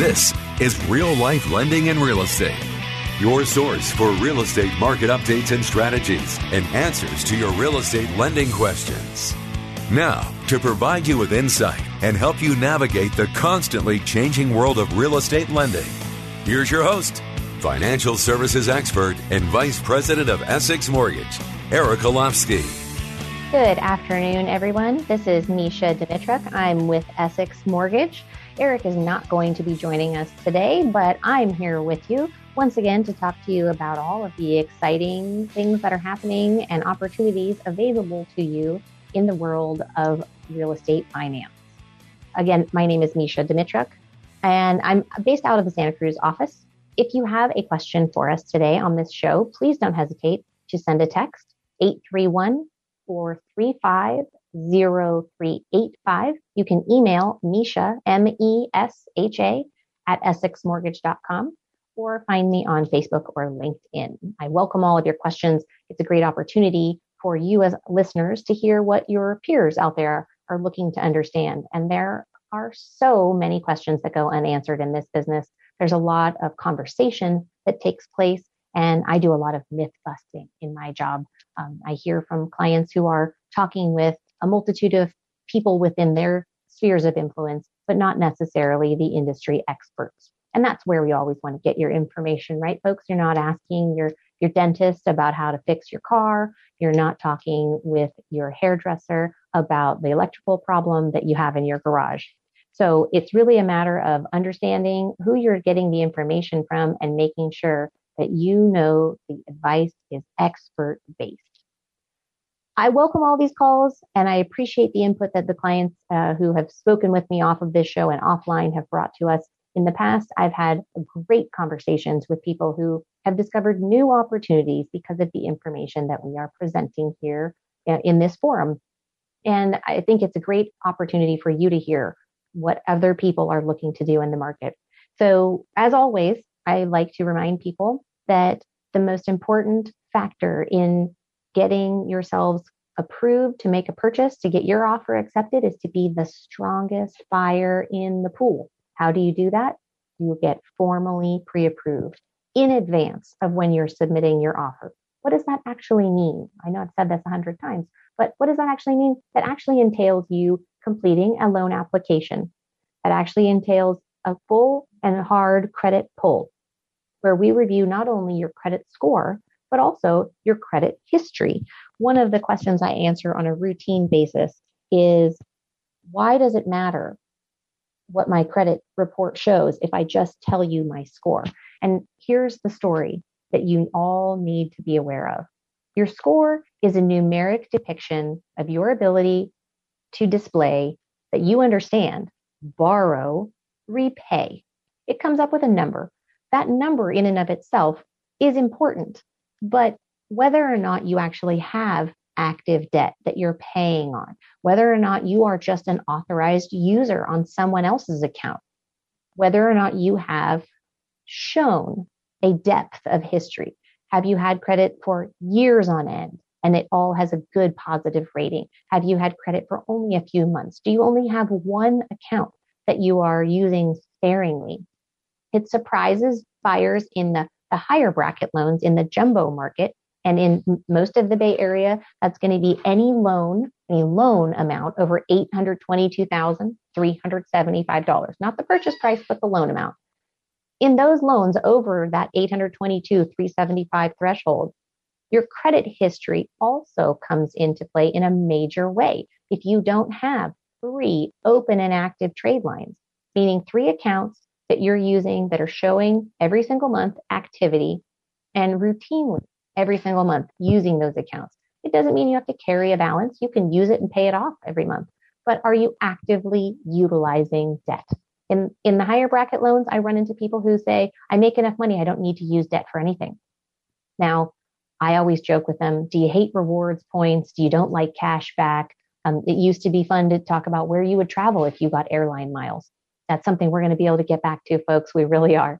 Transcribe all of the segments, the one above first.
This is Real Life Lending and Real Estate, your source for real estate market updates and strategies and answers to your real estate lending questions. Now, to provide you with insight and help you navigate the constantly changing world of real estate lending, here's your host, financial services expert and vice president of Essex Mortgage, Eric Olofsky. Good afternoon, everyone. This is Mesha Dimitruk. I'm with Essex Mortgage. Eric is not going to be joining us today, but I'm here with you once again to talk to you about all of the exciting things that are happening and opportunities available to you in the world of real estate finance. Again, my name is Mesha Dimitruk, and I'm based out of the Santa Cruz office. If you have a question for us today on this show, please don't hesitate to send a text 831 435 0385. You can email Mesha, M E S H A, at essexmortgage.com or find me on Facebook or LinkedIn. I welcome all of your questions. It's a great opportunity for you as listeners to hear what your peers out there are looking to understand. And there are so many questions that go unanswered in this business. There's a lot of conversation that takes place, and I do a lot of myth busting in my job. Um, I hear from clients who are talking with a multitude of people within their spheres of influence, but not necessarily the industry experts. And that's where we always want to get your information, right, folks? You're not asking your your dentist about how to fix your car. You're not talking with your hairdresser about the electrical problem that you have in your garage. So it's really a matter of understanding who you're getting the information from and making sure that you know the advice is expert based. I welcome all these calls and I appreciate the input that the clients uh, who have spoken with me off of this show and offline have brought to us. In the past, I've had great conversations with people who have discovered new opportunities because of the information that we are presenting here uh, in this forum. And I think it's a great opportunity for you to hear what other people are looking to do in the market. So, as always, I like to remind people that the most important factor in getting yourselves approved to make a purchase, to get your offer accepted, is to be the strongest buyer in the pool. How do you do that? You get formally pre approved in advance of when you're submitting your offer. What does that actually mean? I know I've said this a hundred times, but what does that actually mean? That actually entails you completing a loan application. That actually entails a full and hard credit pull where we review not only your credit score, but also your credit history. One of the questions I answer on a routine basis is why does it matter what my credit report shows if I just tell you my score? And here's the story that you all need to be aware of. Your score is a numeric depiction of your ability to display that you understand, borrow, repay. It comes up with a number. That number in and of itself is important. But whether or not you actually have active debt that you're paying on, whether or not you are just an authorized user on someone else's account, whether or not you have shown a depth of history. Have you had credit for years on end and it all has a good positive rating? Have you had credit for only a few months? Do you only have one account that you are using sparingly? It surprises buyers in the the higher bracket loans in the jumbo market. And in most of the Bay Area, that's going to be any loan, any loan amount over $822,375, not the purchase price, but the loan amount. In those loans over that 822, 375 threshold, your credit history also comes into play in a major way. If you don't have three open and active trade lines, meaning three accounts that you're using that are showing every single month activity and routinely every single month using those accounts. It doesn't mean you have to carry a balance. You can use it and pay it off every month. But are you actively utilizing debt? In, in the higher bracket loans, I run into people who say, I make enough money. I don't need to use debt for anything. Now, I always joke with them, do you hate rewards points? Do you don't like cash back? Um, it used to be fun to talk about where you would travel if you got airline miles. That's something we're going to be able to get back to, folks. We really are.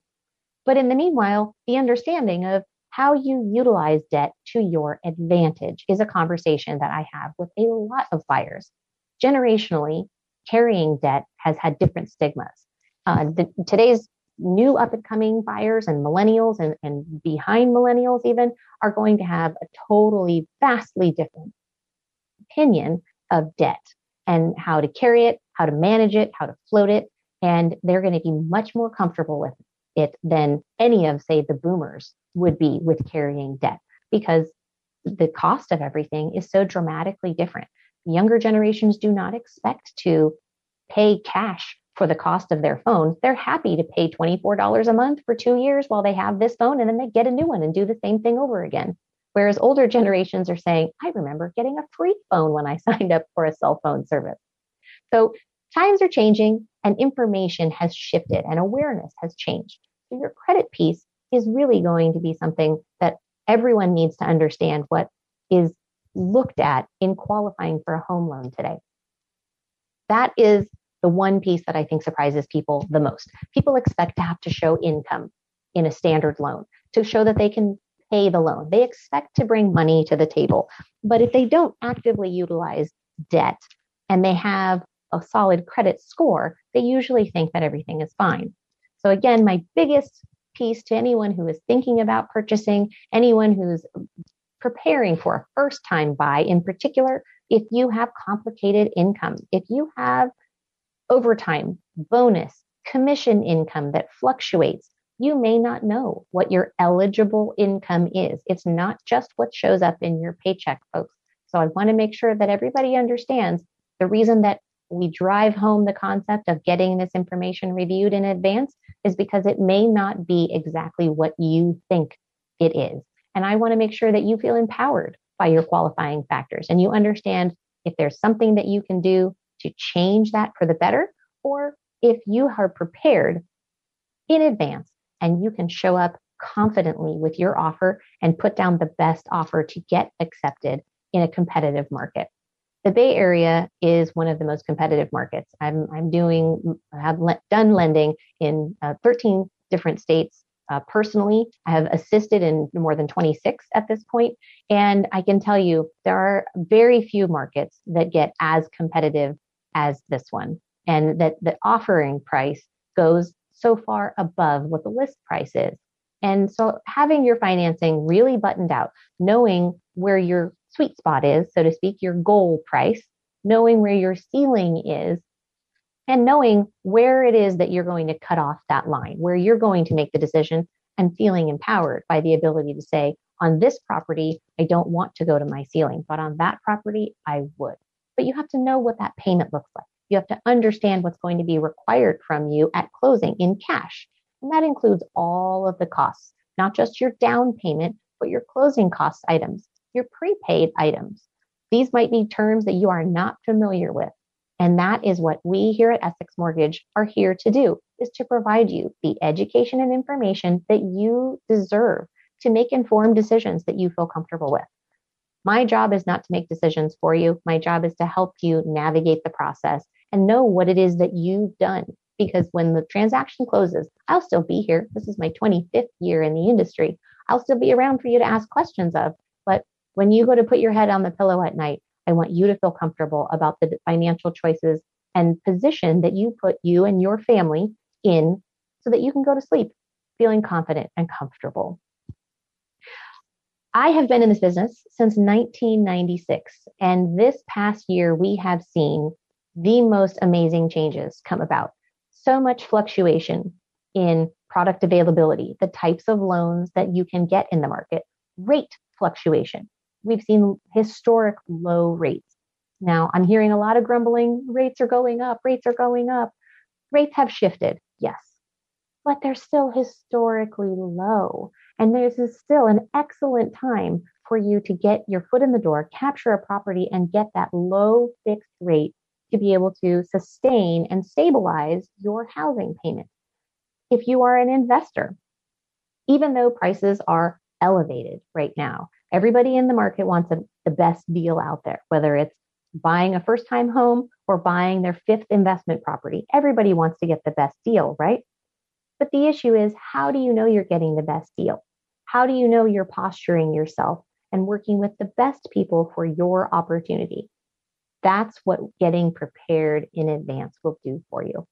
But in the meanwhile, the understanding of how you utilize debt to your advantage is a conversation that I have with a lot of buyers. Generationally, carrying debt has had different stigmas. Uh, the, today's new up and coming buyers and millennials and, and behind millennials even are going to have a totally vastly different opinion of debt and how to carry it, how to manage it, how to float it. And they're going to be much more comfortable with it than any of, say, the boomers would be with carrying debt because the cost of everything is so dramatically different. Younger generations do not expect to pay cash for the cost of their phone. They're happy to pay $24 a month for two years while they have this phone and then they get a new one and do the same thing over again. Whereas older generations are saying, I remember getting a free phone when I signed up for a cell phone service. So times are changing and information has shifted and awareness has changed. So your credit piece is really going to be something that everyone needs to understand what is looked at in qualifying for a home loan today. That is the one piece that I think surprises people the most. People expect to have to show income in a standard loan to show that they can pay the loan. They expect to bring money to the table. But if they don't actively utilize debt and they have a solid credit score, they usually think that everything is fine. So again, my biggest piece to anyone who is thinking about purchasing, anyone who's preparing for a first time buy in particular, if you have complicated income, if you have overtime, bonus, commission income that fluctuates, you may not know what your eligible income is. It's not just what shows up in your paycheck, folks. So I want to make sure that everybody understands the reason that we drive home the concept of getting this information reviewed in advance is because it may not be exactly what you think it is. And I want to make sure that you feel empowered by your qualifying factors and you understand if there's something that you can do to change that for the better, or if you are prepared in advance and you can show up confidently with your offer and put down the best offer to get accepted in a competitive market the Bay Area is one of the most competitive markets. I'm I'm doing I have le- done lending in uh, 13 different states uh, personally. I have assisted in more than 26 at this point, and I can tell you there are very few markets that get as competitive as this one, and that the offering price goes so far above what the list price is. And so having your financing really buttoned out, knowing where your sweet spot is, so to speak, your goal price, knowing where your ceiling is, and knowing where it is that you're going to cut off that line, where you're going to make the decision and feeling empowered by the ability to say, on this property, I don't want to go to my ceiling, but on that property, I would. But you have to know what that payment looks like. You have to understand what's going to be required from you at closing in cash. And that includes all of the costs, not just your down payment, but your closing cost items, your prepaid items. These might be terms that you are not familiar with. And that is what we here at Essex Mortgage are here to do is to provide you the education and information that you deserve to make informed decisions that you feel comfortable with. My job is not to make decisions for you. My job is to help you navigate the process and know what it is that you've done. Because when the transaction closes, I'll still be here. This is my 25th year in the industry. I'll still be around for you to ask questions of. When you go to put your head on the pillow at night, I want you to feel comfortable about the financial choices and position that you put you and your family in so that you can go to sleep feeling confident and comfortable. I have been in this business since 1996, and this past year we have seen the most amazing changes come about. So much fluctuation in product availability, the types of loans that you can get in the market, rate fluctuation, we've seen historic low rates. Now, I'm hearing a lot of grumbling rates are going up, rates are going up. Rates have shifted, yes, but they're still historically low. And there's still an excellent time for you to get your foot in the door, capture a property, and get that low fixed rate to be able to sustain and stabilize your housing payment. If you are an investor, even though prices are elevated right now, everybody in the market wants a, the best deal out there, whether it's buying a first time home or buying their fifth investment property. Everybody wants to get the best deal, right? But the issue is how do you know you're getting the best deal? How do you know you're posturing yourself and working with the best people for your opportunity? That's what getting prepared in advance will do for you.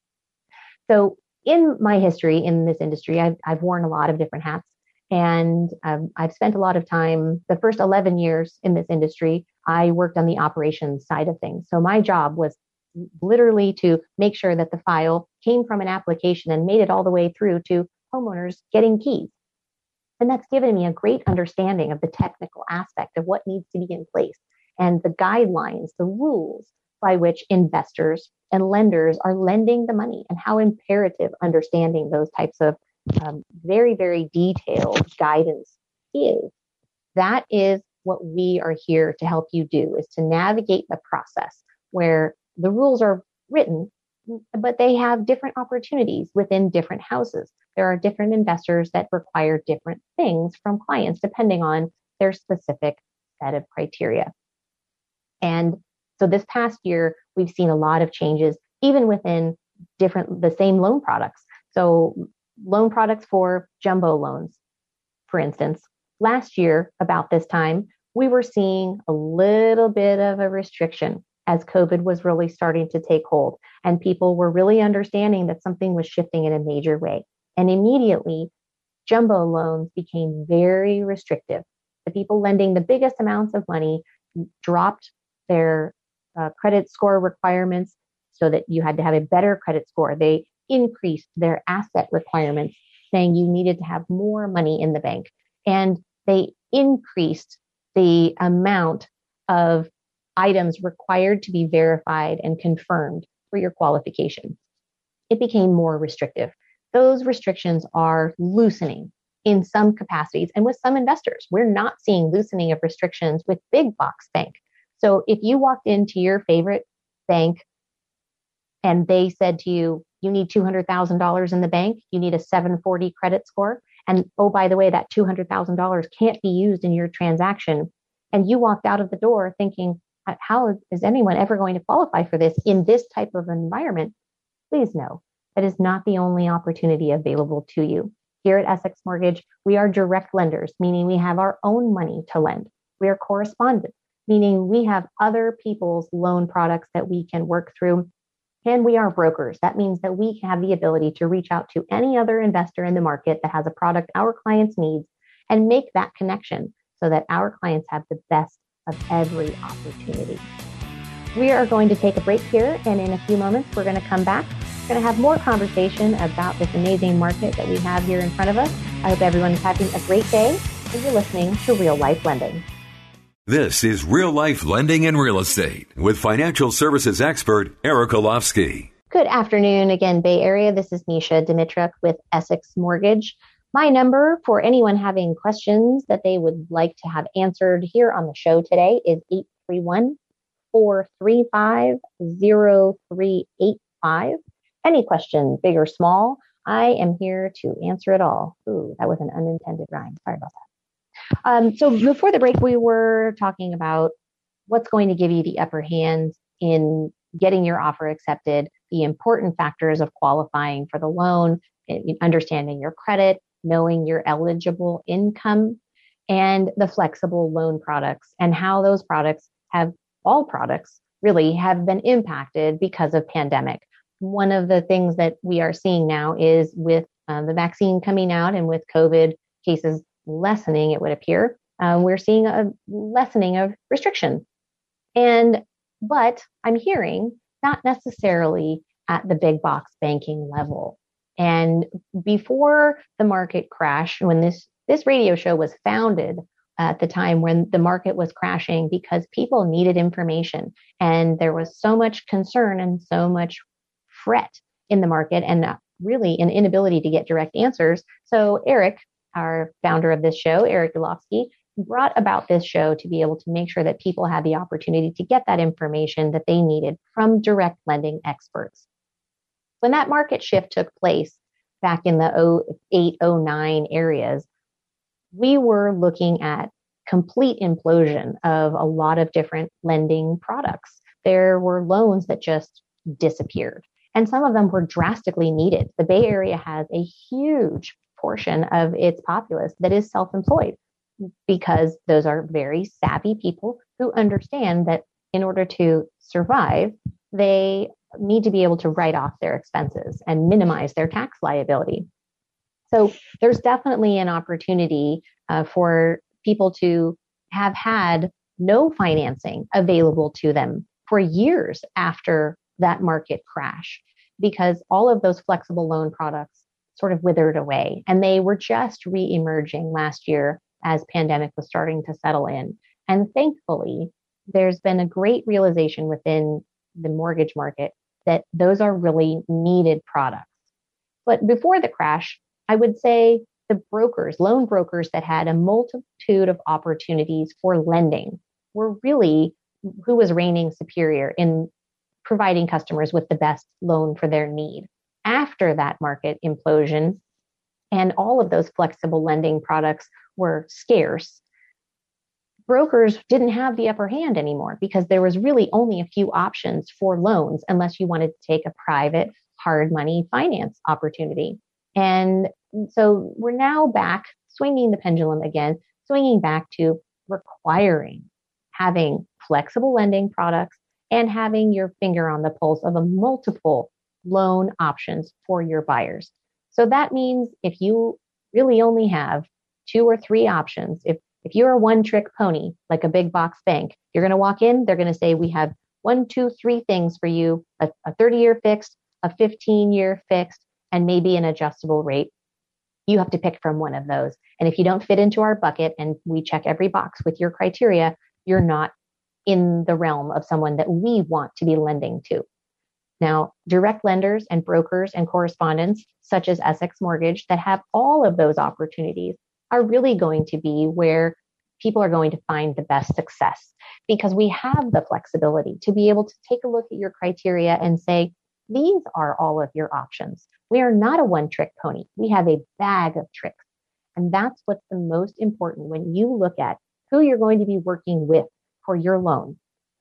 So, in my history in this industry, I've, I've worn a lot of different hats. And um, I've spent a lot of time, the first 11 years in this industry, I worked on the operations side of things. So my job was literally to make sure that the file came from an application and made it all the way through to homeowners getting keys. And that's given me a great understanding of the technical aspect of what needs to be in place and the guidelines, the rules by which investors and lenders are lending the money and how imperative understanding those types of um, very, very detailed guidance is. That is what we are here to help you do is to navigate the process where the rules are written, but they have different opportunities within different houses. There are different investors that require different things from clients depending on their specific set of criteria. And so this past year, we've seen a lot of changes, even within different, the same loan products. So loan products for jumbo loans, for instance, last year, about this time, we were seeing a little bit of a restriction as COVID was really starting to take hold. And people were really understanding that something was shifting in a major way. And immediately, jumbo loans became very restrictive. The people lending the biggest amounts of money dropped their uh, credit score requirements so that you had to have a better credit score. They increased their asset requirements, saying you needed to have more money in the bank. And they increased the amount of items required to be verified and confirmed for your qualification. It became more restrictive. Those restrictions are loosening in some capacities and with some investors. We're not seeing loosening of restrictions with big box bank. So if you walked into your favorite bank and they said to you, you need $200,000 in the bank, you need a 740 credit score, and oh, by the way, that $200,000 can't be used in your transaction, and you walked out of the door thinking, uh, how is anyone ever going to qualify for this in this type of environment? Please know that is not the only opportunity available to you. Here at Essex Mortgage, we are direct lenders, meaning we have our own money to lend. We are correspondent, meaning we have other people's loan products that we can work through. And we are brokers. That means that we have the ability to reach out to any other investor in the market that has a product our clients need and make that connection so that our clients have the best of every opportunity. We are going to take a break here, and in a few moments, we're going to come back. We're going to have more conversation about this amazing market that we have here in front of us. I hope everyone is having a great day, and you're listening to Real Life Lending. This is Real Life Lending and Real Estate with financial services expert Eric Olofsky. Good afternoon again, Bay Area. This is Mesha Dimitruk with Essex Mortgage. My number for anyone having questions that they would like to have answered here on the show today is 831 435 0385. Any question, big or small, I am here to answer it all. Ooh, that was an unintended rhyme. Sorry about that. Um, so before the break, we were talking about what's going to give you the upper hand in getting your offer accepted, the important factors of qualifying for the loan, understanding your credit, knowing your eligible income, and the flexible loan products and how those products have all products really have been impacted because of pandemic. One of the things that we are seeing now is with um, the vaccine coming out and with COVID cases lessening, it would appear, um, we're seeing a lessening of restriction. And, but I'm hearing not necessarily at the big box banking level. And before the market crashed, when this, this radio show was founded at the time when the market was crashing because people needed information and there was so much concern and so much fret in the market and really an inability to get direct answers. So Eric, our founder of this show, Eric Olofsky, brought about this show to be able to make sure that people had the opportunity to get that information that they needed from direct lending experts. When that market shift took place back in the 08, 09 areas, we were looking at complete implosion of a lot of different lending products. There were loans that just disappeared, and some of them were drastically needed. The Bay Area has a huge portion of its populace that is self employed because those are very savvy people who understand that in order to survive, they need to be able to write off their expenses and minimize their tax liability. So there's definitely an opportunity uh, for people to have had no financing available to them for years after that market crash because all of those flexible loan products sort of withered away. And they were just re-emerging last year as pandemic was starting to settle in. And thankfully there's been a great realization within the mortgage market that those are really needed products. But before the crash i would say the brokers, loan brokers that had a multitude of opportunities for lending were really who was reigning superior in providing customers with the best loan for their need. After that market implosion, and all of those flexible lending products were scarce, brokers didn't have the upper hand anymore because there was really only a few options for loans unless you wanted to take a private hard money finance opportunity. And so we're now back swinging the pendulum again, swinging back to requiring having flexible lending products and having your finger on the pulse of a multiple loan options for your buyers. So that means if you really only have two or three options, if if you're a one trick pony like a big box bank, you're going to walk in, they're going to say, We have one, two, three things for you a, a 30 year fixed, a 15 year fixed, and maybe an adjustable rate you have to pick from one of those. And if you don't fit into our bucket and we check every box with your criteria, you're not in the realm of someone that we want to be lending to. Now, direct lenders and brokers and correspondents, such as Essex Mortgage, that have all of those opportunities are really going to be where people are going to find the best success because we have the flexibility to be able to take a look at your criteria and say, these are all of your options. We are not a one trick pony. We have a bag of tricks. And that's what's the most important when you look at who you're going to be working with for your loan,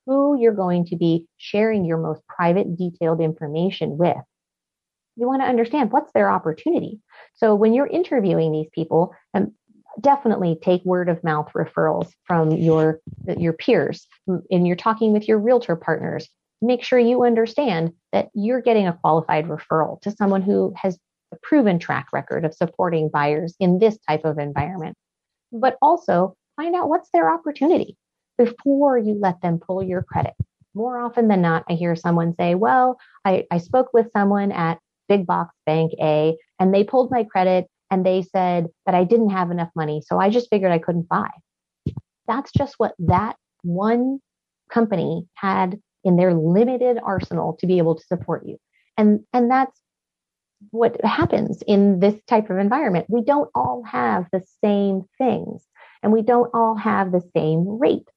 who you're going to be sharing your most private, detailed information with. You want to understand what's their opportunity. So when you're interviewing these people, um, definitely take word of mouth referrals from your your peers and you're talking with your realtor partners make sure you understand that you're getting a qualified referral to someone who has a proven track record of supporting buyers in this type of environment. But also find out what's their opportunity before you let them pull your credit. More often than not, I hear someone say, Well, I, I spoke with someone at Big Box Bank A and they pulled my credit and they said that I didn't have enough money. So I just figured I couldn't buy. That's just what that one company had in their limited arsenal to be able to support you. And, and that's what happens in this type of environment. We don't all have the same things and we don't all have the same rate.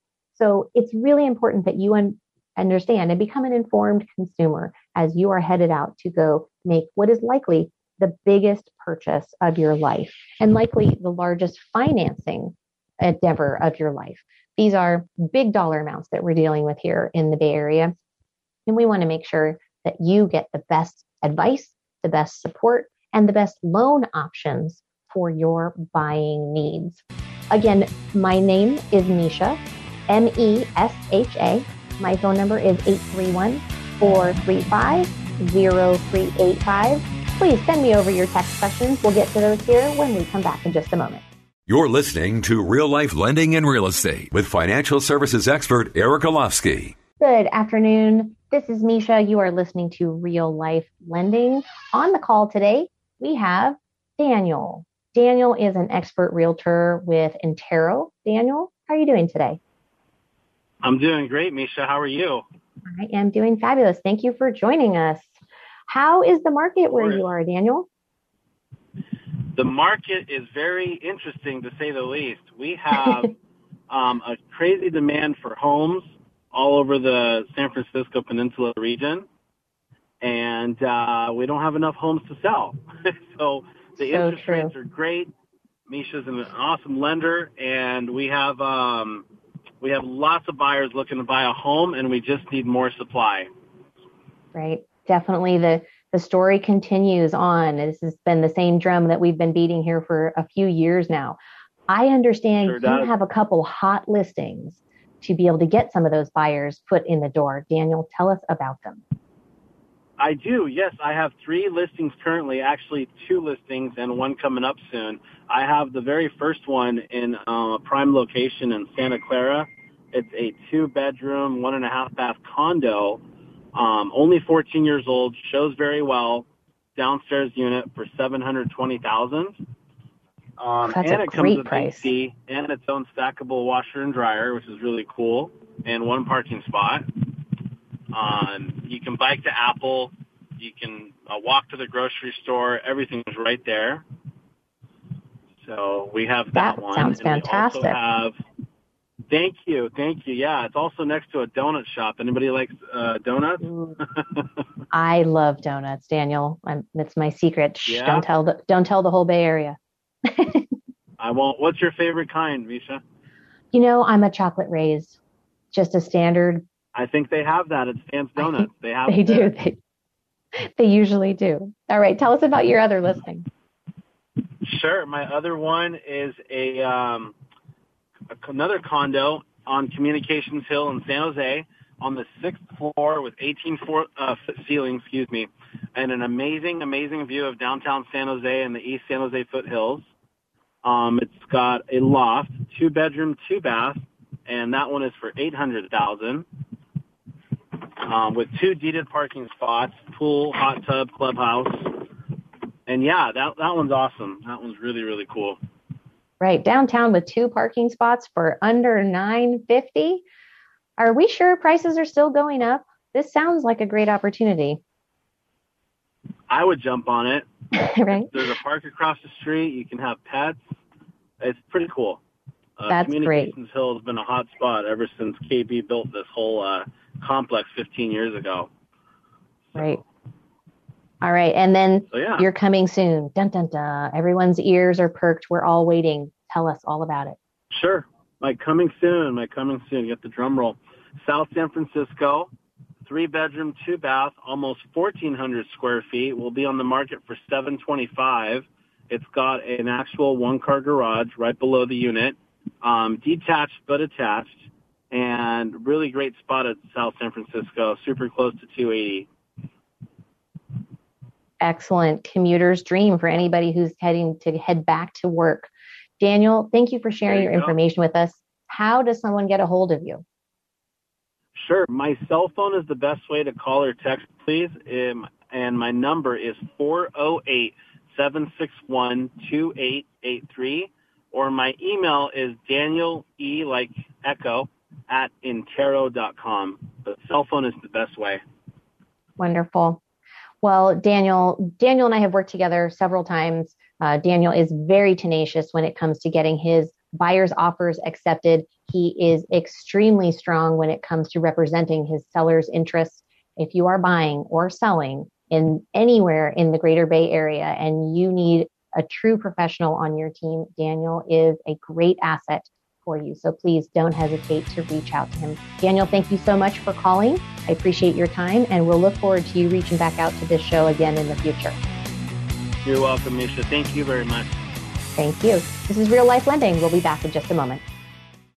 So it's really important that you un- understand and become an informed consumer as you are headed out to go make what is likely the biggest purchase of your life and likely the largest financing endeavor of your life. These are big dollar amounts that we're dealing with here in the Bay Area. And we want to make sure that you get the best advice, the best support, and the best loan options for your buying needs. Again, my name is Mesha, M E S H A. My phone number is 831 435 0385. Please send me over your text questions. We'll get to those here when we come back in just a moment. You're listening to Real Life Lending and Real Estate with financial services expert Eric Olofsky. Good afternoon. This is Mesha. You are listening to Real Life Lending. On the call today, we have Daniel. Daniel is an expert realtor with Intero. Daniel, how are you doing today? I'm doing great, Mesha. How are you? I am doing fabulous. Thank you for joining us. How is the market where you are, Daniel? the market is very interesting to say the least. We have um, a crazy demand for homes all over the San Francisco Peninsula region, and uh, we don't have enough homes to sell. so the So interest true. rates are great. Mesha's an awesome lender, and we have um, we have lots of buyers looking to buy a home, and we just need more supply. right? Definitely the the story continues on. This has been the same drum that we've been beating here for a few years now. I understand Sure you have a couple hot listings to be able to get some of those buyers put in the door. Daniel, tell us about them. I do, yes. I have three listings currently, actually two listings and one coming up soon. I have the very first one in uh, a prime location in Santa Clara. It's a two bedroom, one and a half bath condo, um, only 14 years old, shows very well, downstairs unit for 720000 um, That's and a it comes with price. AC and its own stackable washer and dryer, which is really cool, and one parking spot. Um, you can bike to Apple. You can uh, walk to the grocery store. Everything's right there. So we have that, That one. sounds and we also fantastic. have- thank you, thank you. Yeah, it's also next to a donut shop. Anybody likes uh, donuts? I love donuts, Daniel. I'm, it's my secret. Shh, Yeah? Don't tell the don't tell the whole Bay Area. I won't. What's your favorite kind, Mesha? You know, I'm a chocolate raised, just a standard. I think they have that at Stan's Donuts. They have. They do. They, they usually do. All right, tell us about your other listing. Sure. My other one is a um, a- another condo on Communications Hill in San Jose on the sixth floor with 18 floor, uh, foot ceiling, excuse me, and an amazing, amazing view of downtown San Jose and the East San Jose foothills. Um, it's got a loft, two bedroom, two bath, and that one is for 800,000. Um, with two deeded parking spots, pool, hot tub, clubhouse. And yeah, that that one's awesome. That one's really really cool. Right, downtown with two parking spots for under 950. Are we sure prices are still going up? This sounds like a great opportunity, I would jump on it. right? There's a park across the street. You can have pets. It's pretty cool. Uh, That's great. Communications Hill has been a hot spot ever since KB built this whole uh, complex 15 years ago. Right. All right, and then So yeah, you're coming soon. Dun dun dun. Everyone's ears are perked. We're all waiting. Tell us all about it. sure. My coming soon. My coming soon. Get the drum roll. South San Francisco, three bedroom, two bath, almost 1,400 square feet. Will be on the market for 725. It's got an actual one car garage right below the unit, um, detached but attached, and really great spot at South San Francisco. Super close to 280. Excellent commuter's dream for anybody who's heading to head back to work. Daniel, thank you for sharing There your go. information with us. How does someone get a hold of you? Sure. My cell phone is the best way to call or text, please. Um, and my number is 408 761 2883. Or my email is Daniel E. like Echo at Intero.com. But cell phone is the best way. Wonderful. Well, Daniel, Daniel and I have worked together several times. Uh, Daniel is very tenacious when it comes to getting his buyer's offers accepted. He is extremely strong when it comes to representing his seller's interests. If you are buying or selling in anywhere in the greater Bay Area and you need a true professional on your team, Daniel is a great asset for you. So please don't hesitate to reach out to him. Daniel, thank you so much for calling. I appreciate your time and we'll look forward to you reaching back out to this show again in the future. You're welcome, Mesha. Thank you very much. Thank you. This is Real Life Lending. We'll be back in just a moment.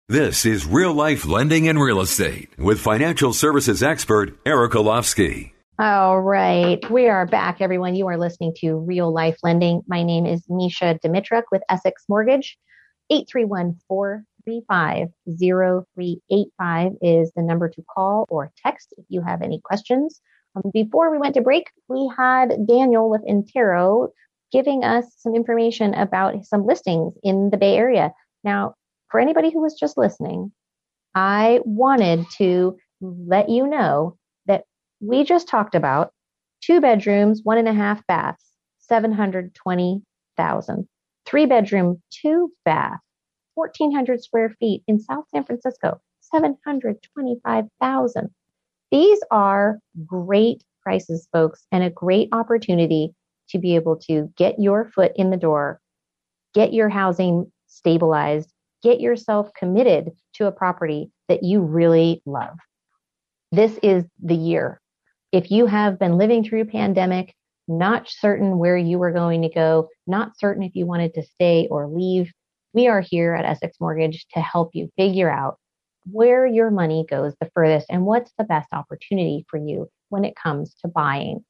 This is Real Life Lending and Real Estate with financial services expert Eric Olofsky. All right. We are back, everyone. You are listening to Real Life Lending. My name is Mesha Dimitruk with Essex Mortgage. 831-435-0385 is the number to call or text if you have any questions. Um, before we went to break, we had Daniel with Intero giving us some information about some listings in the Bay Area. Now, for anybody who was just listening, I wanted to let you know we just talked about two bedrooms, one and a half baths, 720,000. Three bedroom, two bath, 1,400 square feet in South San Francisco, 725,000. These are great prices, folks, and a great opportunity to be able to get your foot in the door, get your housing stabilized, get yourself committed to a property that you really love. This is the year. If you have been living through pandemic, not certain where you were going to go, not certain if you wanted to stay or leave, we are here at Essex Mortgage to help you figure out where your money goes the furthest and what's the best opportunity for you when it comes to buying.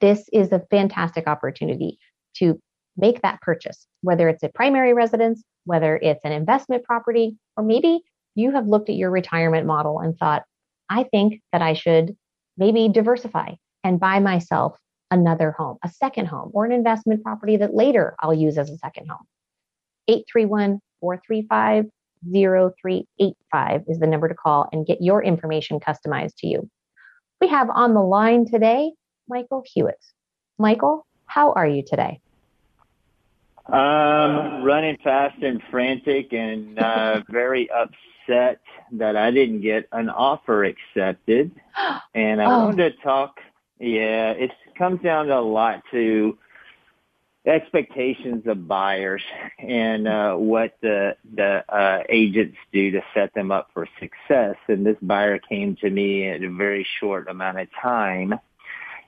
This is a fantastic opportunity to make that purchase, whether it's a primary residence, whether it's an investment property, or maybe you have looked at your retirement model and thought, I think that I should maybe diversify and buy myself another home, a second home, or an investment property that later I'll use as a second home. 831 435 0385 is the number to call and get your information customized to you. We have on the line today Michael Hewitt. Michael, how are you today? Um, running fast and frantic and uh, very upset that I didn't get an offer accepted. And I oh. wanted to talk. Yeah, it comes down to a lot to expectations of buyers and uh, what the the uh, agents do to set them up for success. And this buyer came to me in a very short amount of time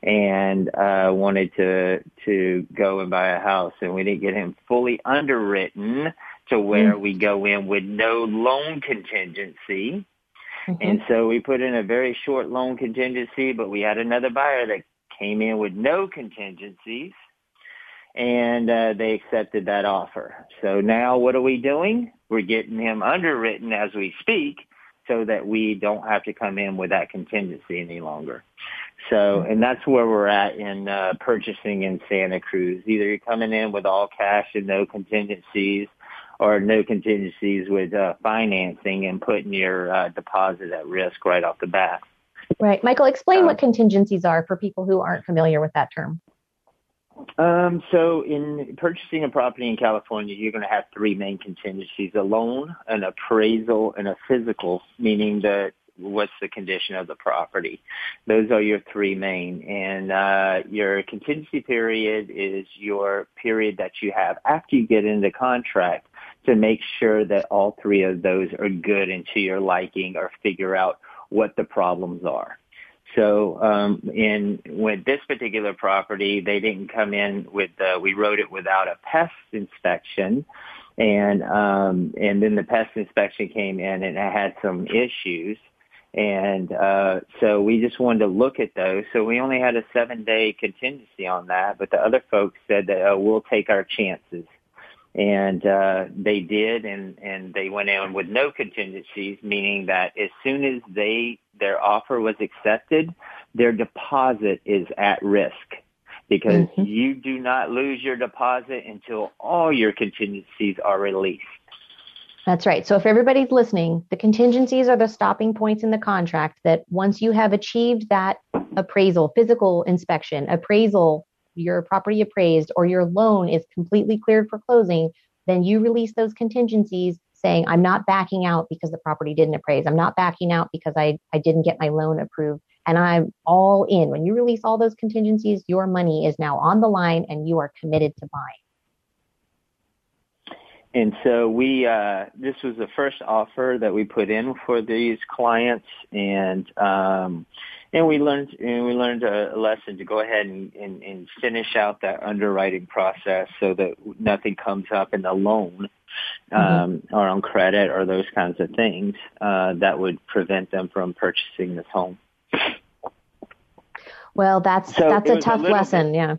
and uh, wanted to to go and buy a house, and we didn't get him fully underwritten to where mm-hmm. we go in with no loan contingency. Mm-hmm. And so we put in a very short loan contingency, but we had another buyer that came in with no contingencies and uh, they accepted that offer. So now what are we doing? We're getting him underwritten as we speak so that we don't have to come in with that contingency any longer. So, and that's where we're at in uh, purchasing in Santa Cruz. Either you're coming in with all cash and no contingencies or no contingencies with uh, financing and putting your uh, deposit at risk right off the bat. Right. Michael, explain what contingencies are for people who aren't familiar with that term. Um, so in purchasing a property in California, you're going to have three main contingencies, a loan, an appraisal, and a physical, meaning that what's the condition of the property. Those are your three main. And uh, your contingency period is your period that you have after you get into contract to make sure that all three of those are good and to your liking or figure out what the problems are. So um, in with this particular property, they didn't come in with uh, we wrote it without a pest inspection, and um, and then the pest inspection came in and it had some issues, and uh, so we just wanted to look at those. So we only had a seven day contingency on that, but the other folks said that uh, we'll take our chances and uh, they did, and and they went in with no contingencies, meaning that as soon as they their offer was accepted, their deposit is at risk because mm-hmm. you do not lose your deposit until all your contingencies are released. That's right. So if everybody's listening, the contingencies are the stopping points in the contract that once you have achieved that appraisal, physical inspection, appraisal your property appraised or your loan is completely cleared for closing, then you release those contingencies saying, I'm not backing out because the property didn't appraise. I'm not backing out because I, I didn't get my loan approved. And I'm all in. When you release all those contingencies, your money is now on the line and you are committed to buying. And so we, uh, this was the first offer that we put in for these clients, and um, and we learned and we learned a lesson to go ahead and, and, and finish out that underwriting process so that nothing comes up in the loan mm-hmm. um, mm-hmm. or on credit or those kinds of things uh, that would prevent them from purchasing this home. Well, that's so that's a tough a lesson, bit, yeah.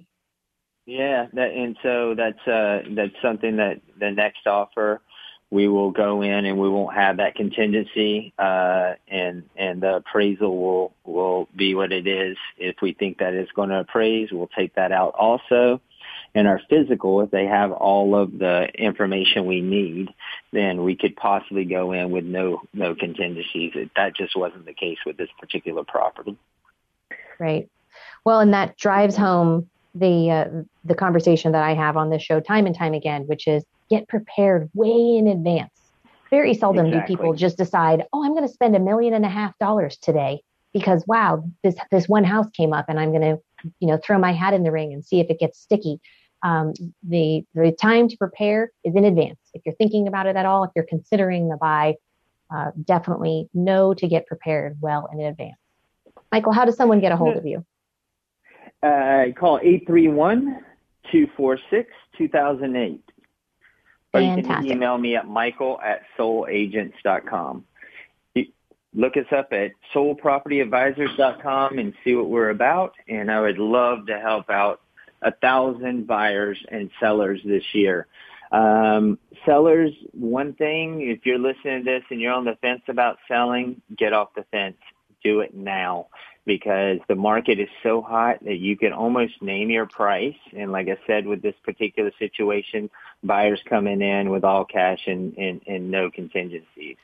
Yeah, that, and so that's uh, that's something that the next offer we will go in and we won't have that contingency, uh, and and the appraisal will will be what it is. If we think that it's going to appraise, we'll take that out also. And our physical, if they have all of the information we need, then we could possibly go in with no no contingencies. That just wasn't the case with this particular property. Right. Well, and that drives home the uh, the conversation that I have on this show time and time again, which is get prepared way in advance. Very seldom exactly. do people just decide, oh, I'm going to spend a million and a half dollars today because wow, this this one house came up and I'm going to, you know, throw my hat in the ring and see if it gets sticky. Um, the the time to prepare is in advance. If you're thinking about it at all, if you're considering the buy, uh, definitely know to get prepared well in advance. Michael, how does someone get a hold of you? Uh, call 831 246 2008. Or you can email me at michael at soulagents.com. Look us up at soulpropertyadvisors.com and see what we're about. And I would love to help out a thousand buyers and sellers this year. Um, sellers, one thing, if you're listening to this and you're on the fence about selling, get off the fence. Do it now because the market is so hot that you can almost name your price. And like I said, with this particular situation, buyers coming in with all cash and, and, and no contingencies.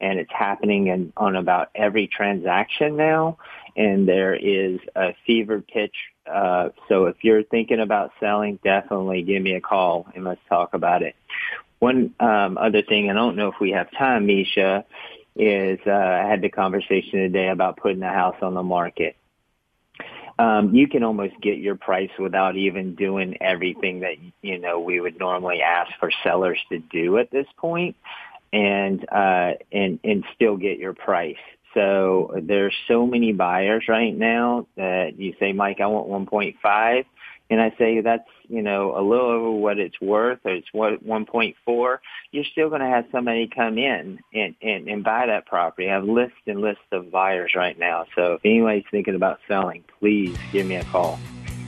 And it's happening in, on about every transaction now. And there is a fever pitch. Uh, so if you're thinking about selling, definitely give me a call and let's talk about it. One um, other thing, I don't know if we have time, Mesha, is uh, I had the conversation today about putting the house on the market. Um, you can almost get your price without even doing everything that you know we would normally ask for sellers to do at this point, and uh, and and still get your price. So there's so many buyers right now that you say, Mike, I want 1.5 and I say that's you know a little over what it's worth, or it's what 1.4, you're still going to have somebody come in and, and and buy that property. I have lists and lists of buyers right now. So if anybody's thinking about selling, please give me a call,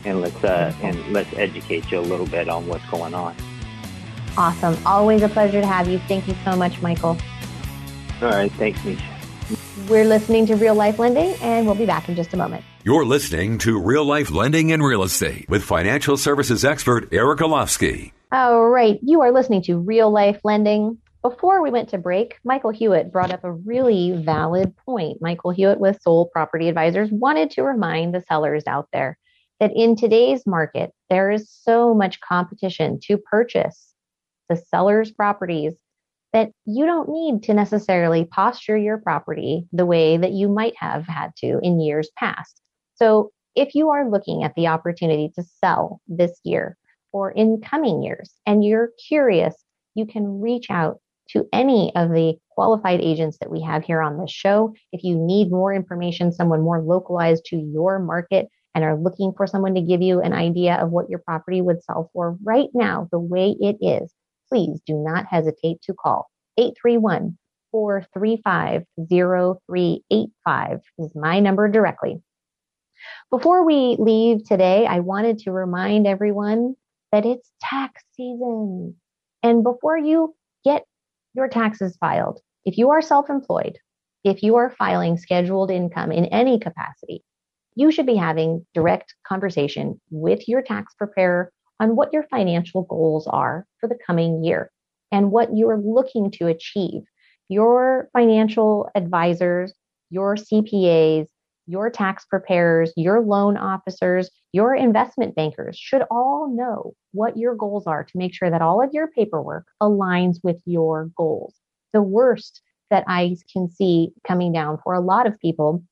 and let's uh, and let's educate you a little bit on what's going on. Awesome! Always a pleasure to have you. Thank you so much, Michael. All right, thanks, Mesha. We're listening to Real Life Lending, and we'll be back in just a moment. You're listening to Real Life Lending and Real Estate with financial services expert Eric Olofsky. All right, you are listening to Real Life Lending. Before we went to break, Michael Hewitt brought up a really valid point. Michael Hewitt with Soul Property Advisors wanted to remind the sellers out there that in today's market, there is so much competition to purchase the seller's properties that you don't need to necessarily posture your property the way that you might have had to in years past. So if you are looking at the opportunity to sell this year or in coming years and you're curious, you can reach out to any of the qualified agents that we have here on this show. If you need more information, someone more localized to your market and are looking for someone to give you an idea of what your property would sell for right now, the way it is, please do not hesitate to call 831 435 0385 is my number directly. Before we leave today, I wanted to remind everyone that it's tax season. And before you get your taxes filed, if you are self employed, if you are filing scheduled income in any capacity, you should be having direct conversation with your tax preparer on what your financial goals are for the coming year and what you're looking to achieve. Your financial advisors, your CPAs, your tax preparers, your loan officers, your investment bankers should all know what your goals are to make sure that all of your paperwork aligns with your goals. The worst that I can see coming down for a lot of people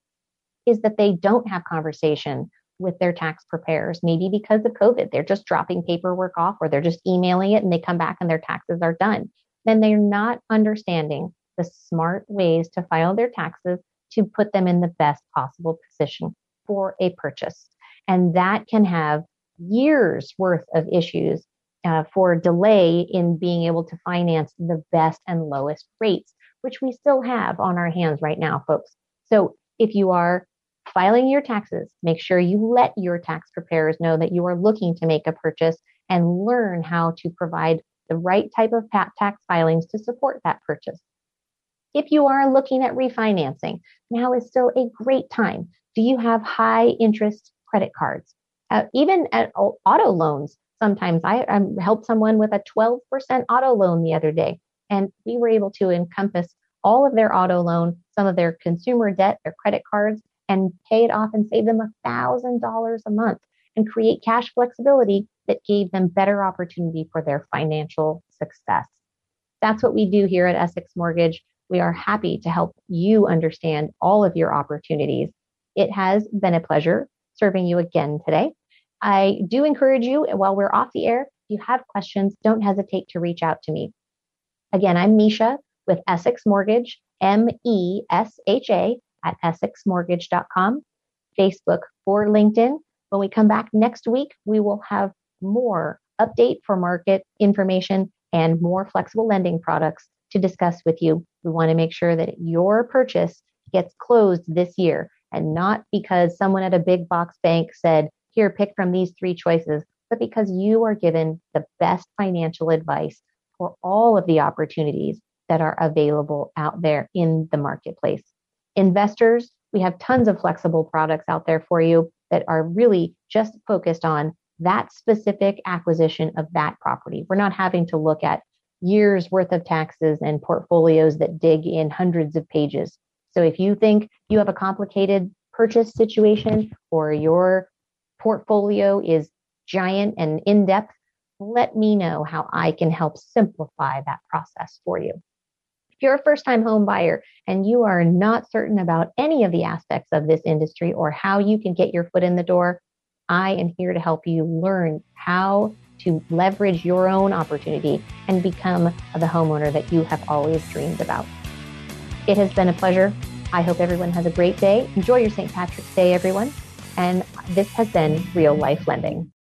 is that they don't have conversation with their tax preparers, maybe because of COVID. They're just dropping paperwork off or they're just emailing it and they come back and their taxes are done. Then they're not understanding the smart ways to file their taxes to put them in the best possible position for a purchase. And that can have years worth of issues uh, for delay in being able to finance the best and lowest rates, which we still have on our hands right now, folks. So if you are filing your taxes, make sure you let your tax preparers know that you are looking to make a purchase and learn how to provide the right type of tax filings to support that purchase. If you are looking at refinancing, now is still a great time. Do you have high interest credit cards? Uh, even at auto loans, sometimes I, I helped someone with a 12% auto loan the other day, and we were able to encompass all of their auto loan, some of their consumer debt, their credit cards, and pay it off and save them $1,000 a month and create cash flexibility that gave them better opportunity for their financial success. That's what we do here at Essex Mortgage. We are happy to help you understand all of your opportunities. It has been a pleasure serving you again today. I do encourage you while we're off the air, if you have questions, don't hesitate to reach out to me. Again, I'm Mesha with Essex Mortgage, M E S H A at essexmortgage.com, Facebook or LinkedIn. When we come back next week, we will have more update for market information and more flexible lending products to discuss with you. We want to make sure that your purchase gets closed this year and not because someone at a big box bank said, here, pick from these three choices, but because you are given the best financial advice for all of the opportunities that are available out there in the marketplace. Investors, we have tons of flexible products out there for you that are really just focused on that specific acquisition of that property. We're not having to look at years worth of taxes and portfolios that dig in hundreds of pages. So if you think you have a complicated purchase situation or your portfolio is giant and in depth, let me know how I can help simplify that process for you. If you're a first time home buyer and you are not certain about any of the aspects of this industry or how you can get your foot in the door, I am here to help you learn how to leverage your own opportunity and become the homeowner that you have always dreamed about. It has been a pleasure. I hope everyone has a great day. Enjoy your St. Patrick's Day, everyone. And this has been Real Life Lending.